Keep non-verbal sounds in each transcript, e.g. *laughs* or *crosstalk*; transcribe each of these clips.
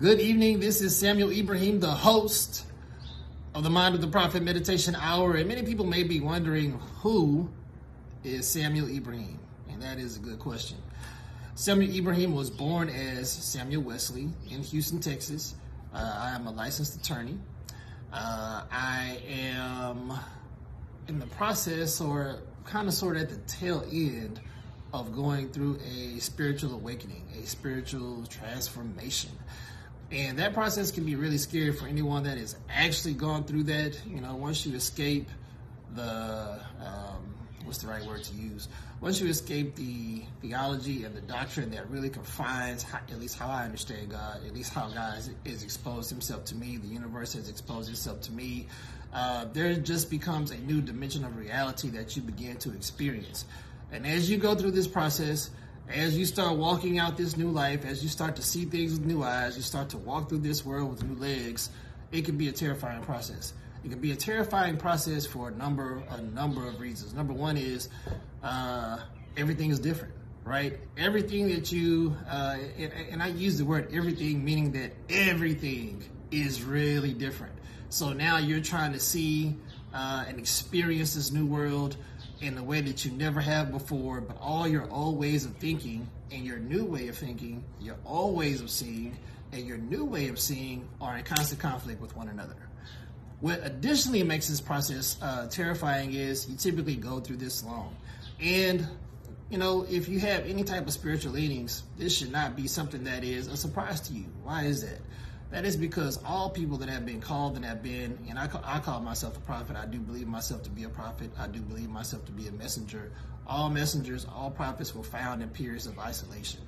Good evening. This is Samuel Ibrahim, the host of the Mind of the Prophet Meditation Hour. And many people may be wondering who is Samuel Ibrahim? And that is a good question. Samuel Ibrahim was born as Samuel Wesley in Houston, Texas. Uh, I am a licensed attorney. Uh, I am in the process, or kind of sort of at the tail end, of going through a spiritual awakening, a spiritual transformation. And that process can be really scary for anyone that has actually gone through that. You know, once you escape the, um, what's the right word to use? Once you escape the theology and the doctrine that really confines, how, at least how I understand God, at least how God has exposed himself to me, the universe has exposed itself to me, uh, there just becomes a new dimension of reality that you begin to experience. And as you go through this process, as you start walking out this new life, as you start to see things with new eyes, you start to walk through this world with new legs, it can be a terrifying process. It can be a terrifying process for a number a number of reasons. Number one is uh, everything is different, right? Everything that you uh, and, and I use the word everything, meaning that everything is really different. So now you're trying to see uh, and experience this new world in a way that you never have before, but all your old ways of thinking and your new way of thinking, your old ways of seeing, and your new way of seeing are in constant conflict with one another. What additionally makes this process uh, terrifying is you typically go through this long. And, you know, if you have any type of spiritual leanings, this should not be something that is a surprise to you. Why is that? That is because all people that have been called and have been, and I I call myself a prophet. I do believe myself to be a prophet. I do believe myself to be a messenger. All messengers, all prophets were found in periods of isolation.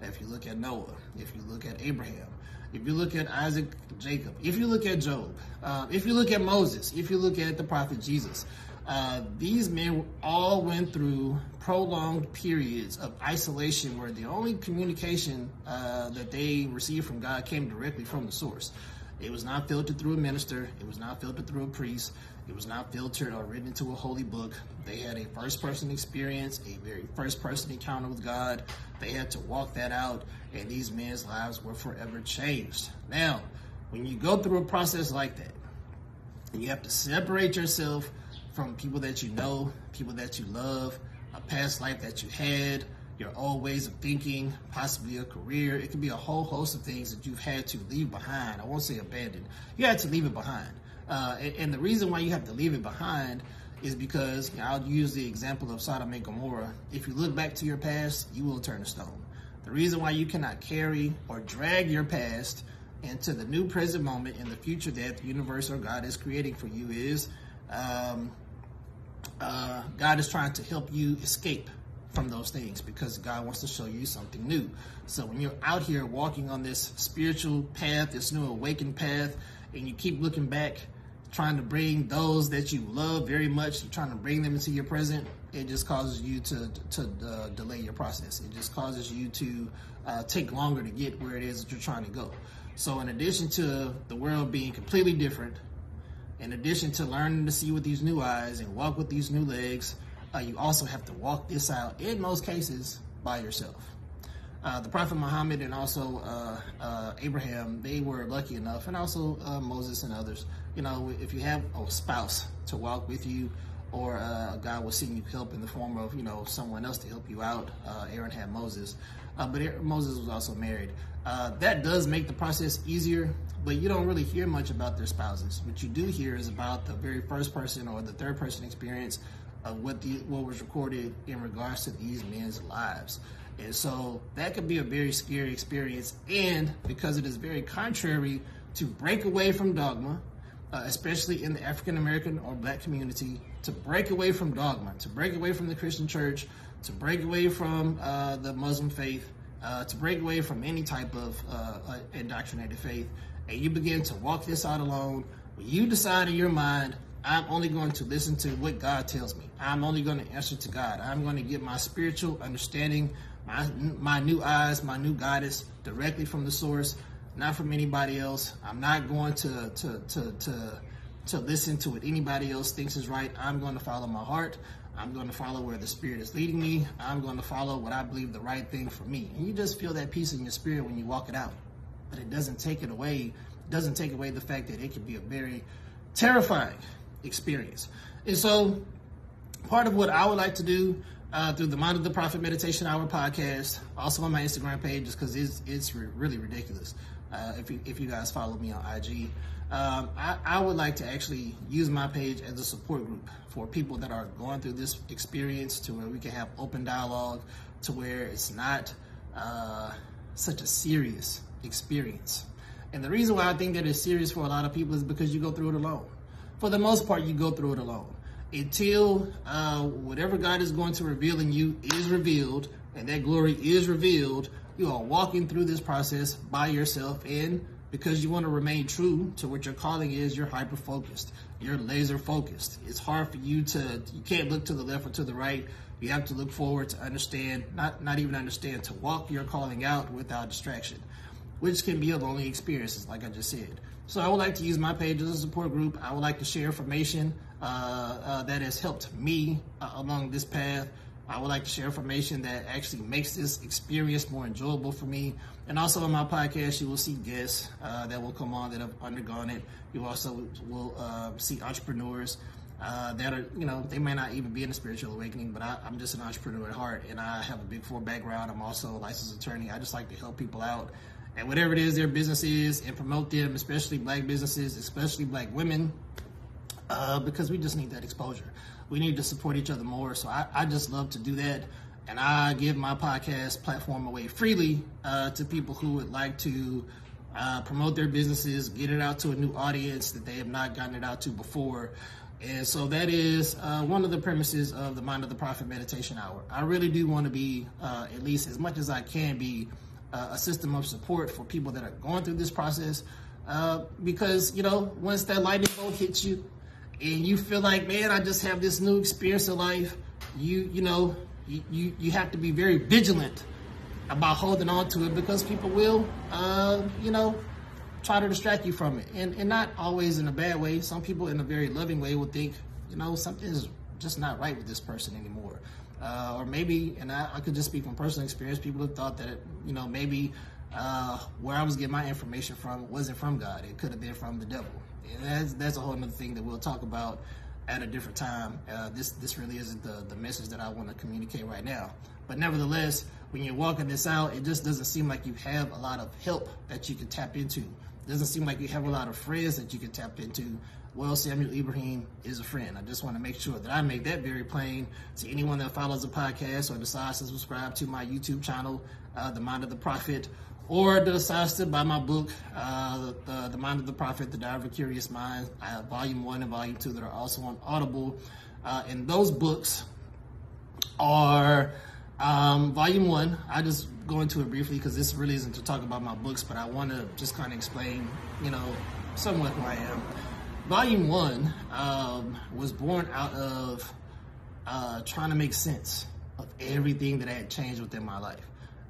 If you look at Noah, if you look at Abraham, if you look at Isaac, Jacob, if you look at Job, uh, if you look at Moses, if you look at the prophet Jesus, uh, these men all went through prolonged periods of isolation where the only communication uh, that they received from God came directly from the source. It was not filtered through a minister, it was not filtered through a priest, it was not filtered or written into a holy book. They had a first person experience, a very first person encounter with God. They had to walk that out, and these men's lives were forever changed. Now, when you go through a process like that, you have to separate yourself from people that you know, people that you love, a past life that you had, your old ways of thinking, possibly a career. It could be a whole host of things that you've had to leave behind. I won't say abandon. You had to leave it behind. Uh, and, and, the reason why you have to leave it behind is because I'll use the example of Sodom and Gomorrah. If you look back to your past, you will turn to stone. The reason why you cannot carry or drag your past into the new present moment in the future that the universe or God is creating for you is um, uh, God is trying to help you escape from those things because God wants to show you something new. So when you're out here walking on this spiritual path, this new awakened path, and you keep looking back, trying to bring those that you love very much, you're trying to bring them into your present, it just causes you to to uh, delay your process. It just causes you to uh, take longer to get where it is that you're trying to go. So in addition to the world being completely different, in addition to learning to see with these new eyes and walk with these new legs, uh, you also have to walk this out, in most cases, by yourself. Uh, the Prophet Muhammad and also uh, uh Abraham, they were lucky enough, and also uh, Moses and others. You know, if you have a spouse to walk with you, or uh, God will send you help in the form of, you know, someone else to help you out. Aaron had Moses, but Moses was also married. that does make the process easier but you don't really hear much about their spouses. What you do hear is about the very first person or the third person experience of what the what was recorded in regards to these men's lives. And so that could be a very scary experience. And because it is very contrary to break away from dogma, uh, especially in the African American or black community, to break away from dogma, to break away from the Christian church, to break away from uh, the Muslim faith, uh, to break away from any type of uh, uh, indoctrinated faith, and you begin to walk this out alone, when you decide in your mind, I'm only going to listen to what God tells me. I'm only going to answer to God. I'm going to get my spiritual understanding, my, my new eyes, my new guidance directly from the source, not from anybody else. I'm not going to, to, to, to, to listen to what anybody else thinks is right. I'm going to follow my heart. I'm going to follow where the Spirit is leading me. I'm going to follow what I believe the right thing for me. And you just feel that peace in your spirit when you walk it out. But it doesn't take it away. Doesn't take away the fact that it can be a very terrifying experience. And so, part of what I would like to do uh, through the Mind of the Prophet Meditation Hour podcast, also on my Instagram page, just because it's it's really ridiculous. Uh, if you if you guys follow me on IG, um, I, I would like to actually use my page as a support group for people that are going through this experience, to where we can have open dialogue, to where it's not uh, such a serious experience. And the reason why I think that it's serious for a lot of people is because you go through it alone. For the most part, you go through it alone until uh, whatever God is going to reveal in you is revealed and that glory is revealed. You are walking through this process by yourself and because you want to remain true to what your calling is, you're hyper focused. You're laser focused. It's hard for you to, you can't look to the left or to the right. You have to look forward to understand, not, not even understand, to walk your calling out without distraction, which can be a lonely experience, like I just said. So I would like to use my page as a support group. I would like to share information uh, uh, that has helped me uh, along this path. I would like to share information that actually makes this experience more enjoyable for me. And also on my podcast, you will see guests uh, that will come on that have undergone it. You also will uh, see entrepreneurs uh, that are, you know, they may not even be in a spiritual awakening, but I, am just an entrepreneur at heart and I have a big four background. I'm also a licensed attorney. I just like to help people out and whatever it is their business is and promote them, especially black businesses, especially black women, uh, because we just need that exposure we need to support each other more. So I, I just love to do that. And I give my podcast platform away freely uh, to people who would like to uh, promote their businesses, get it out to a new audience that they have not gotten it out to before. And so that is uh, one of the premises of the Mind of the Prophet Meditation Hour. I really do want to be, uh, at least as much as I can be, uh, a system of support for people that are going through this process. Uh, because, you know, once that lightning bolt hits you, and you feel like, man, I just have this new experience of life, you you know, you, you, you have to be very vigilant about holding on to it because people will, uh, you know, try to distract you from it. And, and not always in a bad way. Some people in a very loving way will think, you know, something's just not right with this person anymore. Uh, or maybe, and I, I, could just speak from personal experience, people have thought that, you know, maybe uh, where I was getting my information from wasn't from God. It could have been from the devil that's that's a whole other thing that we'll talk about at a different time. Uh, this this really isn't the the message that I want to communicate right now. But nevertheless, when you're walking this out, it just doesn't seem like you have a lot of help that you can tap into. It doesn't seem like you have a lot of friends that you can tap into. Well, Samuel Ibrahim is a friend. I just want to make sure that I make that very plain to anyone that follows the podcast or decides to subscribe to my YouTube channel, uh, The Mind of the Prophet, or decides to buy my book, uh, the, the Mind of the Prophet, The a Curious Mind. Have volume one and volume two that are also on Audible. Uh, and those books are um, volume one. I just go into it briefly because this really isn't to talk about my books, but I want to just kind of explain, you know, somewhat who I am. Volume one um, was born out of uh, trying to make sense of everything that had changed within my life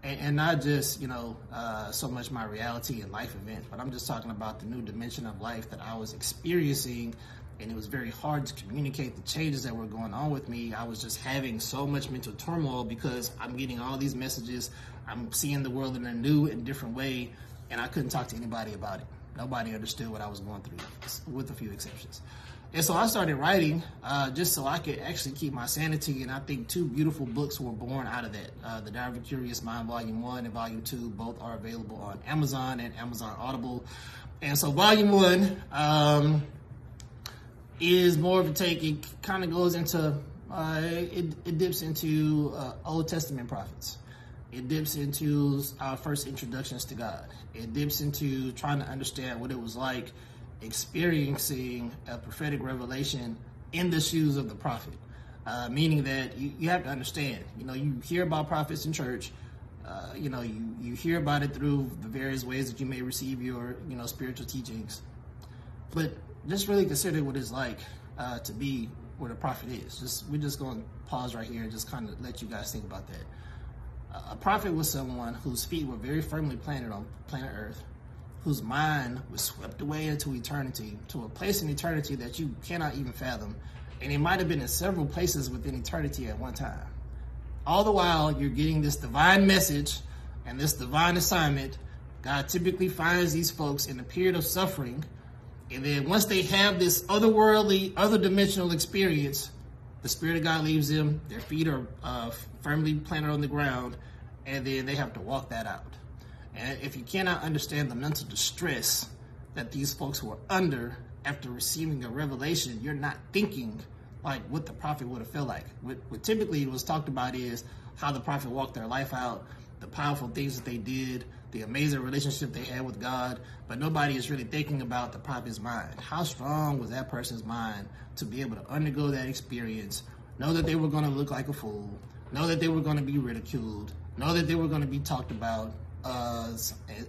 and, and not just you know uh, so much my reality and life events, but I'm just talking about the new dimension of life that I was experiencing, and it was very hard to communicate the changes that were going on with me. I was just having so much mental turmoil because I'm getting all these messages, I'm seeing the world in a new and different way, and I couldn't talk to anybody about it. Nobody understood what I was going through, with a few exceptions. And so I started writing uh, just so I could actually keep my sanity. And I think two beautiful books were born out of that. Uh, the Diary of a Curious Mind, Volume 1 and Volume 2, both are available on Amazon and Amazon Audible. And so Volume 1 um, is more of a take, it kind of goes into, uh, it, it, dips into uh, Old Testament prophets. It dips into our first introductions to God. It dips into trying to understand what it was like experiencing a prophetic revelation in the shoes of the prophet. Uh, meaning that you, you, have to understand, you know, you hear about prophets in church, uh, you know, you, you hear about it through the various ways that you may receive your, you know, spiritual teachings. But just really consider what it's like uh, to be where the prophet is. Just We're just going to pause right here and just kind of let you guys think about that. A prophet was someone whose feet were very firmly planted on planet Earth, whose mind was swept away into eternity, to a place in eternity that you cannot even fathom. And it might have been in several places within eternity at one time. All the while, you're getting this divine message and this divine assignment God typically finds these folks in a period of suffering, and then once they have this otherworldly, other dimensional experience, the Spirit of God leaves them, their feet are uh, firmly planted on the ground, and then they have to walk that out. And if you cannot understand the mental distress that these folks were under after receiving a revelation, you're not thinking like what the prophet would have felt like. What, what typically was talked about is how the prophet walked their life out, the powerful things that they did, the amazing relationship they had with God, but nobody is really thinking about the prophet's mind. How strong was that person's mind to be able to undergo that experience, know that they were going to look like a fool, know that they were going to be ridiculed, know that they were going to be talked about, uh,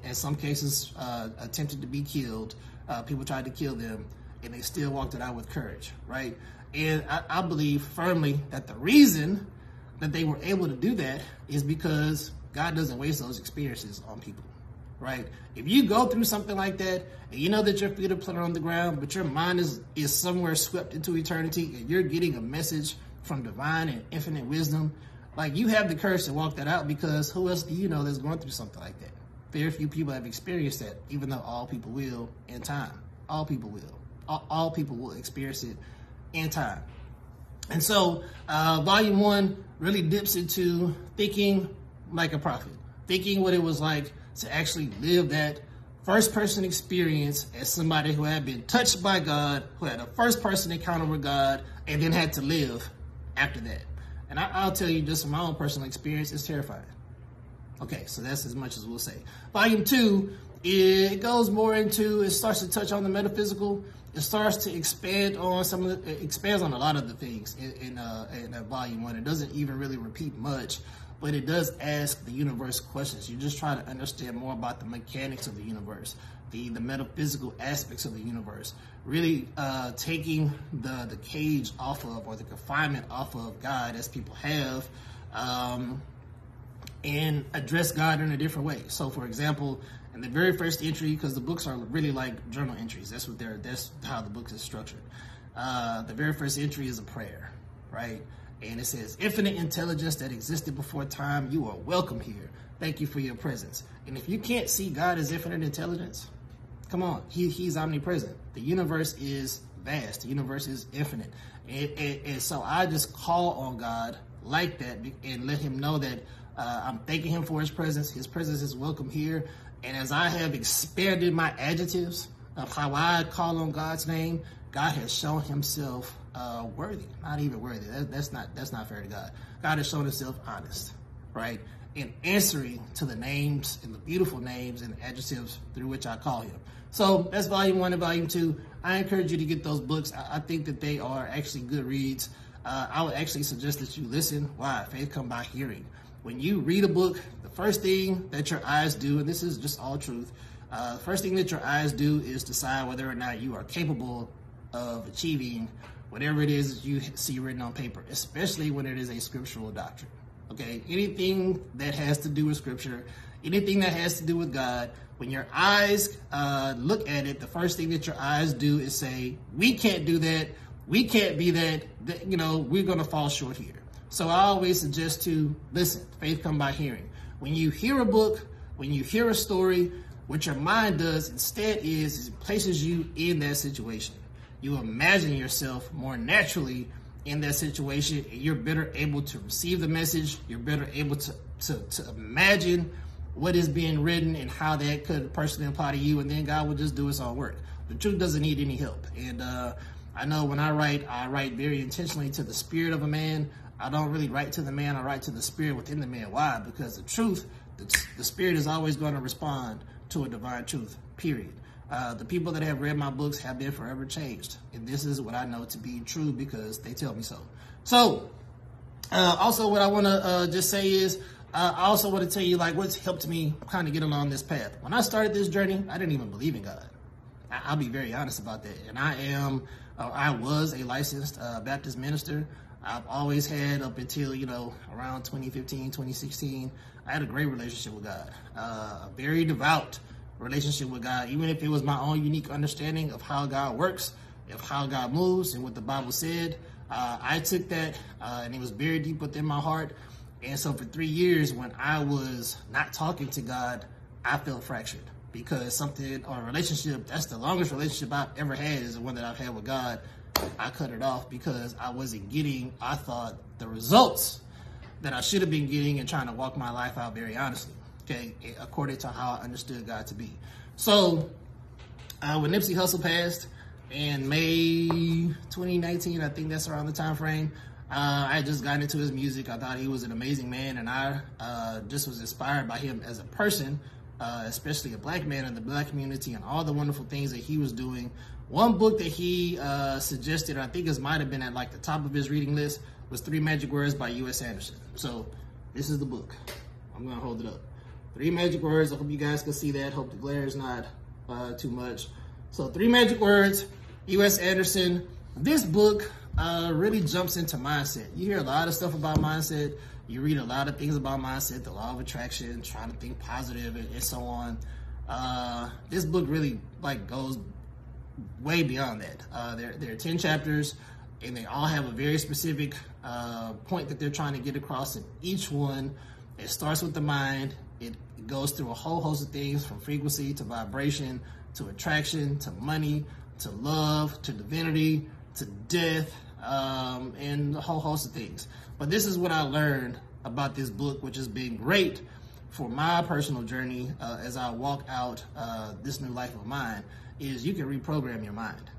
in some cases uh, attempted to be killed. Uh, people tried to kill them, and they still walked it out with courage, right? And I, I believe firmly that the reason that they were able to do that is because God doesn't waste those experiences on people, right? If you go through something like that and you know that your feet are planted on the ground, but your mind is, is somewhere swept into eternity and you're getting a message from divine and infinite wisdom, like you have the courage to walk that out because who else do you know that's going through something like that? Very few people have experienced that, even though all people will in time. All people will. All, all people will experience it in time. And so, uh, volume one really dips into thinking like a prophet, thinking what it was like to actually live that first person experience as somebody who had been touched by God, who had a first person encounter with God, and then had to live after that. And I, will tell you just from my own personal experience, it's terrifying. Okay, so that's as much as we'll say. Volume two, it goes more into, it starts to touch on the metaphysical. It starts to expand on some of the, it expands on a lot of the things in, in, uh, in uh, volume one. It doesn't even really repeat much but it does ask the universe questions. You're just trying to understand more about the mechanics of the universe, the, the metaphysical aspects of the universe, really uh, taking the, the cage off of or the confinement off of God as people have. Um, and address God in a different way. So, for example, in the very first entry, because the books are really like journal entries. That's what they're. That's how the book is structured. Uh, the very first entry is a prayer, right? And it says, infinite intelligence that existed before time, you are welcome here. Thank you for your presence. And if you can't see God as infinite intelligence, come on, he, He's omnipresent. The universe is vast, the universe is infinite. And, and, and so I just call on God like that and let Him know that uh, I'm thanking Him for His presence. His presence is welcome here. And as I have expanded my adjectives of how I call on God's name, God has shown Himself uh, worthy, not even worthy. That, that's not that's not fair to God. God has shown Himself honest, right, in answering to the names and the beautiful names and adjectives through which I call Him. So that's volume one and volume two. I encourage you to get those books. I, I think that they are actually good reads. Uh, I would actually suggest that you listen. Why? Faith come by hearing. When you read a book, the first thing that your eyes do, and this is just all truth, uh, the first thing that your eyes do is decide whether or not you are capable of achieving whatever it is you see written on paper, especially when it is a scriptural doctrine. Okay, anything that has to do with scripture, anything that has to do with God, when your eyes uh, look at it, the first thing that your eyes do is say, "We can't do that. We can't be that. that you know, we're going to fall short here." So I always suggest to listen. Faith come by hearing. When you hear a book, when you hear a story, what your mind does instead is, is it places you in that situation you imagine yourself more naturally in that situation and you're better able to receive the message you're better able to, to, to imagine what is being written and how that could personally apply to you and then god will just do his own work. The truth doesn't need any help. And uh, i know when i write i write very intentionally to the spirit of a man. I don't really write to the man i write to the spirit within the man. Why? Because the truth the, the spirit is always going to respond to a divine truth period uh, the people that have read my books have been forever changed. And this is what I know to be true because they tell me so. So, uh, also, what I want to uh, just say is, uh, I also want to tell you like what's helped me kind of get along this path. When I started this journey, I didn't even believe in God. I- will be very honest about that. And I am, uh, I was a licensed uh, Baptist minister. I've always had up until you know around 2015, 2016. I had a great relationship with God. Uh, very devout relationship with God, even if it was my own unique understanding of how God works, of how God moves, and what the Bible said. Uh, I took that, uh, and it was buried deep within my heart. And so, for three years, when I was not talking to God I felt fractured because something or a relationship that's the longest relationship I've ever had is the one that I've had with God. I cut it off because I wasn't getting, I thought, the results that I should have been getting and trying to walk my life out very honestly, okay, according to how I understood God to be. So, uh, when Nipsey Hussle passed in May 2019, I think that's around the time frame, uh, I just got into his music. I thought he was an amazing man, and I uh, just was inspired by him as a person, uh, especially a black man in the black community, and all the wonderful things that he was doing. One book that he uh, suggested, I think it might have been at like the top of his reading list, was Three Magic Words by U.S. Anderson. So this is the book. I'm gonna hold it up. Three Magic Words. I hope you guys can see that. Hope the glare is not uh, too much. So Three Magic Words, U.S. Anderson. This book uh, really jumps into mindset. You hear a lot of stuff about mindset. You read a lot of things about mindset, the law of attraction, trying to think positive, and, and so on. Uh, this book really like goes way beyond that. Uh, there, there are ten chapters, and they all have a very specific uh, point that they're trying to get across. in each one, it starts with the mind. It goes through a whole host of things, from frequency to vibration to attraction to money to love to divinity to death, um, and a whole host of things. But this is what I learned about this book, which has been great for my personal journey uh, as I walk out uh, this new life of mine, is you can reprogram your mind.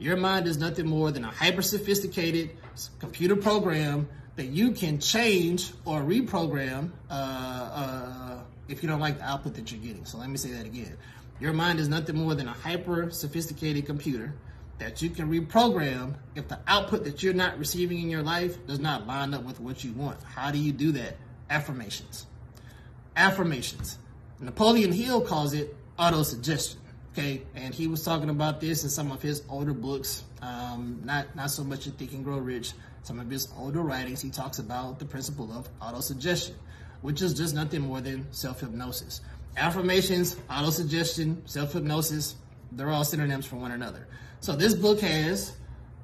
Your mind is nothing more than a hyper sophisticated computer program that you can change or reprogram uh, uh, if you don't like the output that you're getting. So let me say that again. Your mind is nothing more than a hyper sophisticated computer that you can reprogram if the output that you're not receiving in your life does not line up with what you want. How do you do that? Affirmations. Affirmations. Napoleon Hill calls it autosuggestion. Okay, and he was talking about this in some of his older books. Um, not not so much in Think and Grow Rich. Some of his older writings, he talks about the principle of autosuggestion, which is just nothing more than self hypnosis. Affirmations, autosuggestion, self hypnosis, they're all synonyms for one another. So this book has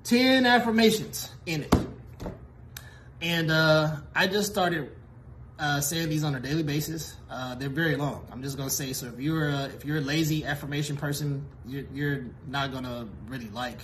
10 affirmations in it. And uh, I just started uh, saying these on a daily basis. Uh, they're very long. I'm just gonna say so. If you're a, if you're a lazy affirmation person, you're, you're not gonna really like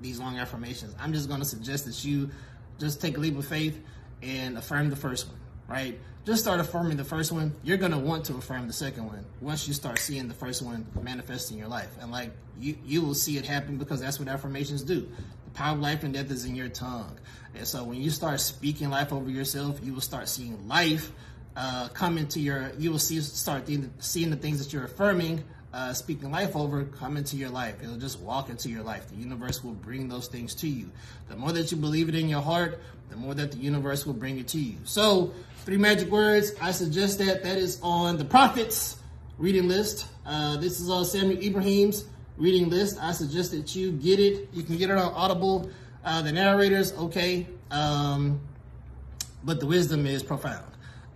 these long affirmations. I'm just gonna suggest that you just take a leap of faith and affirm the first one. Right? Just start affirming the first one. You're gonna want to affirm the second one once you start seeing the first one manifest in your life, and like you you will see it happen because that's what affirmations do. The power of life and death is in your tongue. And so when you start speaking life over yourself, you will start seeing life uh, come into your, you will see, start seeing the things that you're affirming, uh, speaking life over, come into your life. It'll just walk into your life. The universe will bring those things to you. The more that you believe it in your heart, the more that the universe will bring it to you. So, three magic words. I suggest that that is on the prophets reading list. Uh, this is on Samuel Ibrahim's reading list. I suggest that you get it. You can get it on Audible. Uh, the narrator's okay, um, but the wisdom is profound.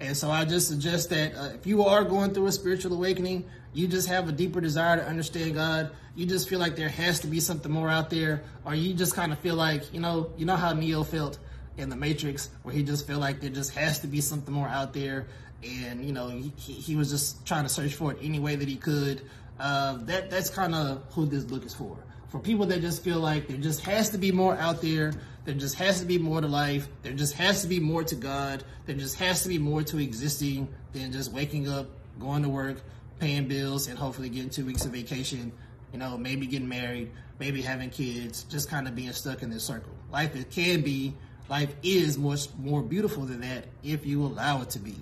And so I just suggest that uh, if you are going through a spiritual awakening, you just have a deeper desire to understand God, you just feel like there has to be something more out there, or you just kind of feel like, you know, you know how Neo felt in the Matrix, where he just felt like there just has to be something more out there, and you know, he, he was just trying to search for it any way that he could. Uh, that that's kind of who this book is for. For people that just feel like there just has to be more out there, there just has to be more to life, there just has to be more to God, there just has to be more to existing than just waking up, going to work, paying bills, and hopefully getting two weeks of vacation, you know, maybe getting married, maybe having kids, just kind of being stuck in this circle. Life it can be, life is much more beautiful than that if you allow it to be.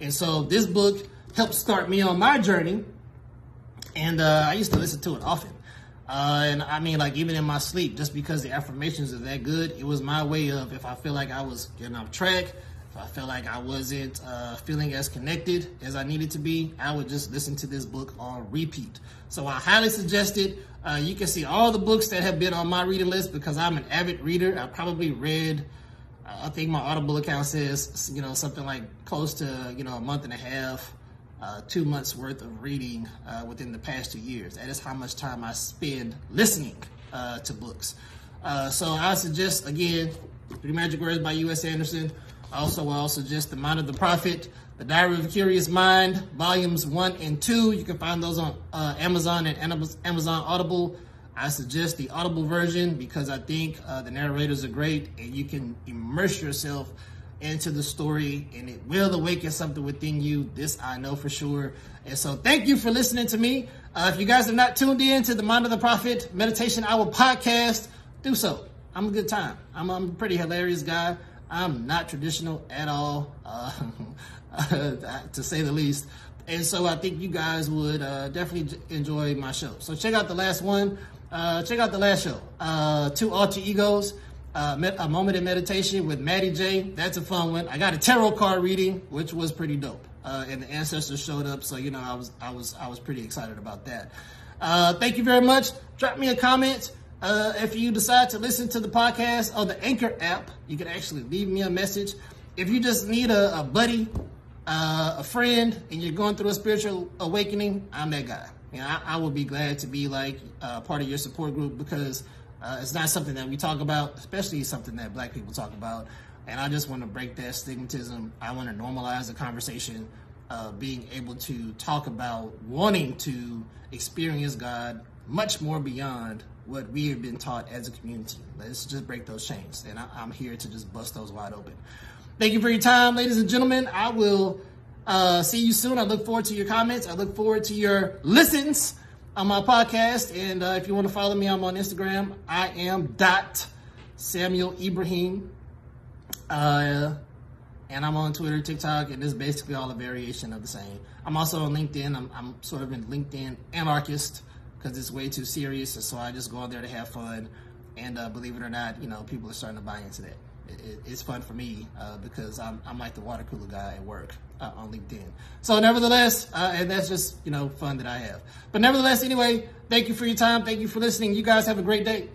And so this book helped start me on my journey, and uh, I used to listen to it often. Uh, and I mean, like even in my sleep, just because the affirmations are that good, it was my way of if I feel like I was getting off track, I felt like I wasn't uh, feeling as connected as I needed to be, I would just listen to this book on repeat. So I highly suggest it. Uh, you can see all the books that have been on my reading list because I'm an avid reader. I probably read, uh, I think my Audible account says, you know, something like close to, you know, a month and a half uh, two months worth of reading uh, within the past two years. That is how much time I spend listening uh, to books. So I suggest again, Three Magic Words by U.S. Anderson. Also, I'll suggest The Mind of the Prophet. The Diary of a Curious Mind, volumes one and two. You can find those on uh, Amazon and Amazon Audible. I suggest the Audible version because I think uh, the narrators are great and you can immerse yourself into the story and it will awaken something within you. This I know for sure. And so thank you for listening to me. Uh, if you guys have not tuned in to the Mind of the Prophet Meditation Hour podcast, do so. I'm a good time. I'm, I'm a pretty hilarious guy. I'm not traditional at all, uh, *laughs* to say the least. And so I think you guys would uh, definitely enjoy my show. So check out the last one. Uh, check out the last show, uh, Two Alter Egos uh, a moment in meditation with Maddie J. That's a fun one. I got a tarot card reading, which was pretty dope. Uh, and the ancestors showed up, so you know I was I was I was pretty excited about that. Thank you very much. Drop me a comment uh, if you decide to listen to the podcast on the Anchor app. You can actually leave me a message. If you just need a, a buddy, uh, a friend, and you're going through a spiritual awakening, I'm that guy. You know, I, I will be glad to be like uh, part of your support group because uh, it's not something that we talk about, especially something that black people talk about. And I just want to break that stigmatism. I want to normalize the conversation of being able to talk about wanting to experience God much more beyond what we have been taught as a community. Let's just break those chains. And I, am here to just bust those wide open. Thank you for your time, ladies and gentlemen. I will uh, see you soon. I look forward to your comments. I look forward to your listens on my podcast. And uh, if you want to follow me, I'm on Instagram. I am dot Samuel Ibrahim. Uh, and I'm on Twitter, TikTok, and it's basically all a variation of the same. I'm also on LinkedIn. I'm, I'm sort of an LinkedIn anarchist because it's way too serious. And so I just go on there to have fun. And uh, believe it or not, you know, people are starting to buy into that it, it's fun for me uh, because I'm, I'm like the water cooler guy at work uh, on LinkedIn. So, nevertheless, uh, and that's just you know fun that I have. But nevertheless, anyway, thank you for your time. Thank you for listening. You guys have a great day.